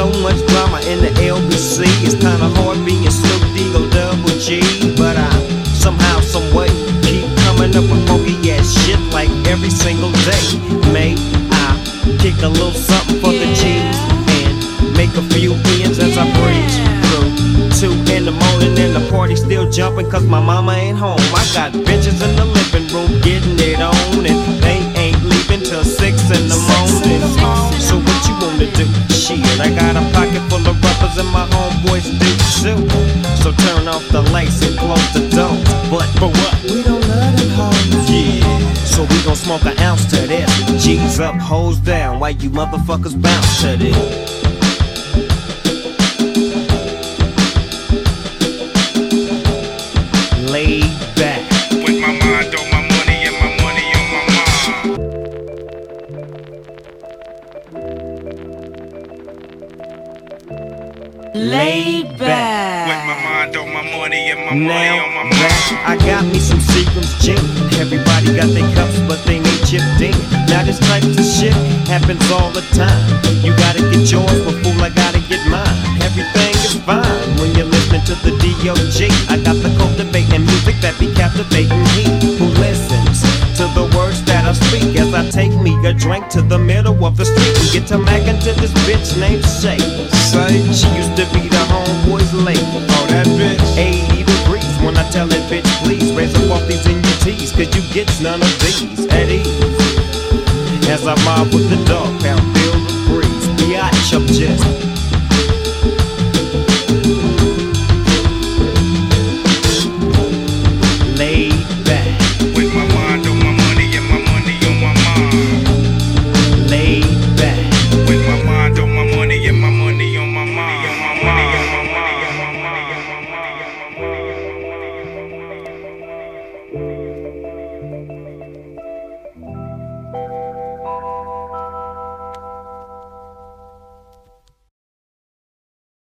so much drama in the LBC. It's kinda hard being Snoop D-O double G. But I somehow, someway keep coming up with funky ass shit like every single day. May I kick a little something for yeah. the G's and make a few ends yeah. as I breeze through. Two in the morning and the party still jumping cause my mama ain't home. I got bitches in the living room getting it on and they for what? We don't love them hoes. Yeah. So we gon' smoke an ounce to this. G's up, hoes down. Why you motherfuckers bounce to this? Laid With back. my mind on my money and my money Now on my mind. I got me some Seagram's gin. Everybody got their cups, but they ain't chipped in. Now this type of shit happens all the time. You gotta get yours, but fool, I gotta get mine. Everything is fine when you're listening to the D.O.G. I got the cultivating music that be captivating he A drink to the middle of the street and get to mackin' to this bitch named Shay. Say she used to be the homeboy's lady. Oh, that bitch. 80 degrees when I tell that bitch, please raise up off these NUTs, cause you get none of these at ease. As I mob with the dog pound,